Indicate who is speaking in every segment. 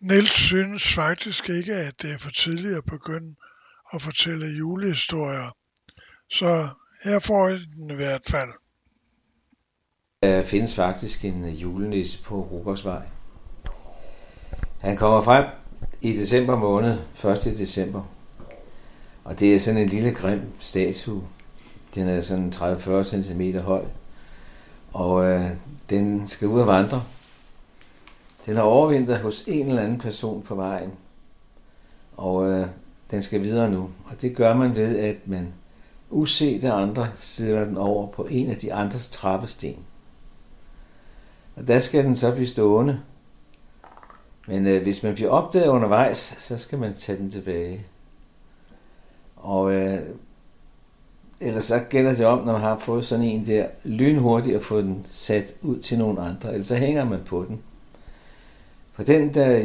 Speaker 1: Niels synes faktisk ikke at det er for tidligt at begynde at fortælle julehistorier så her får I den i hvert fald
Speaker 2: Der findes faktisk en julenisse på Rugersvej. Han kommer frem i december måned, 1. december. Og det er sådan en lille grim statue. Den er sådan 30-40 cm høj. Og øh, den skal ud og vandre. Den har overvintret hos en eller anden person på vejen. Og øh, den skal videre nu. Og det gør man ved, at man uset af andre sætter den over på en af de andres trappesten. Og der skal den så blive stående. Men øh, hvis man bliver opdaget undervejs, så skal man tage den tilbage. Og øh, ellers så gælder det om, når man har fået sådan en der, lynhurtigt at få den sat ud til nogle andre, ellers så hænger man på den. På den der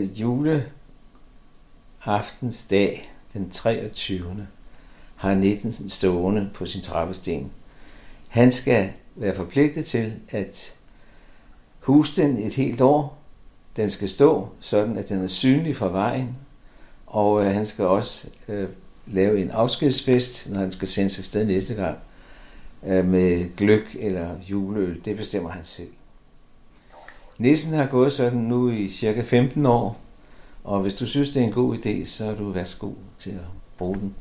Speaker 2: juleaftens dag, den 23. har 19 stående på sin trappesten. Han skal være forpligtet til at huse den et helt år. Den skal stå sådan, at den er synlig fra vejen, og øh, han skal også øh, lave en afskedsfest, når han skal sendes afsted sted næste gang, øh, med gløk eller juleøl. Det bestemmer han selv. Nissen har gået sådan nu i cirka 15 år, og hvis du synes, det er en god idé, så er du værsgo til at bruge den.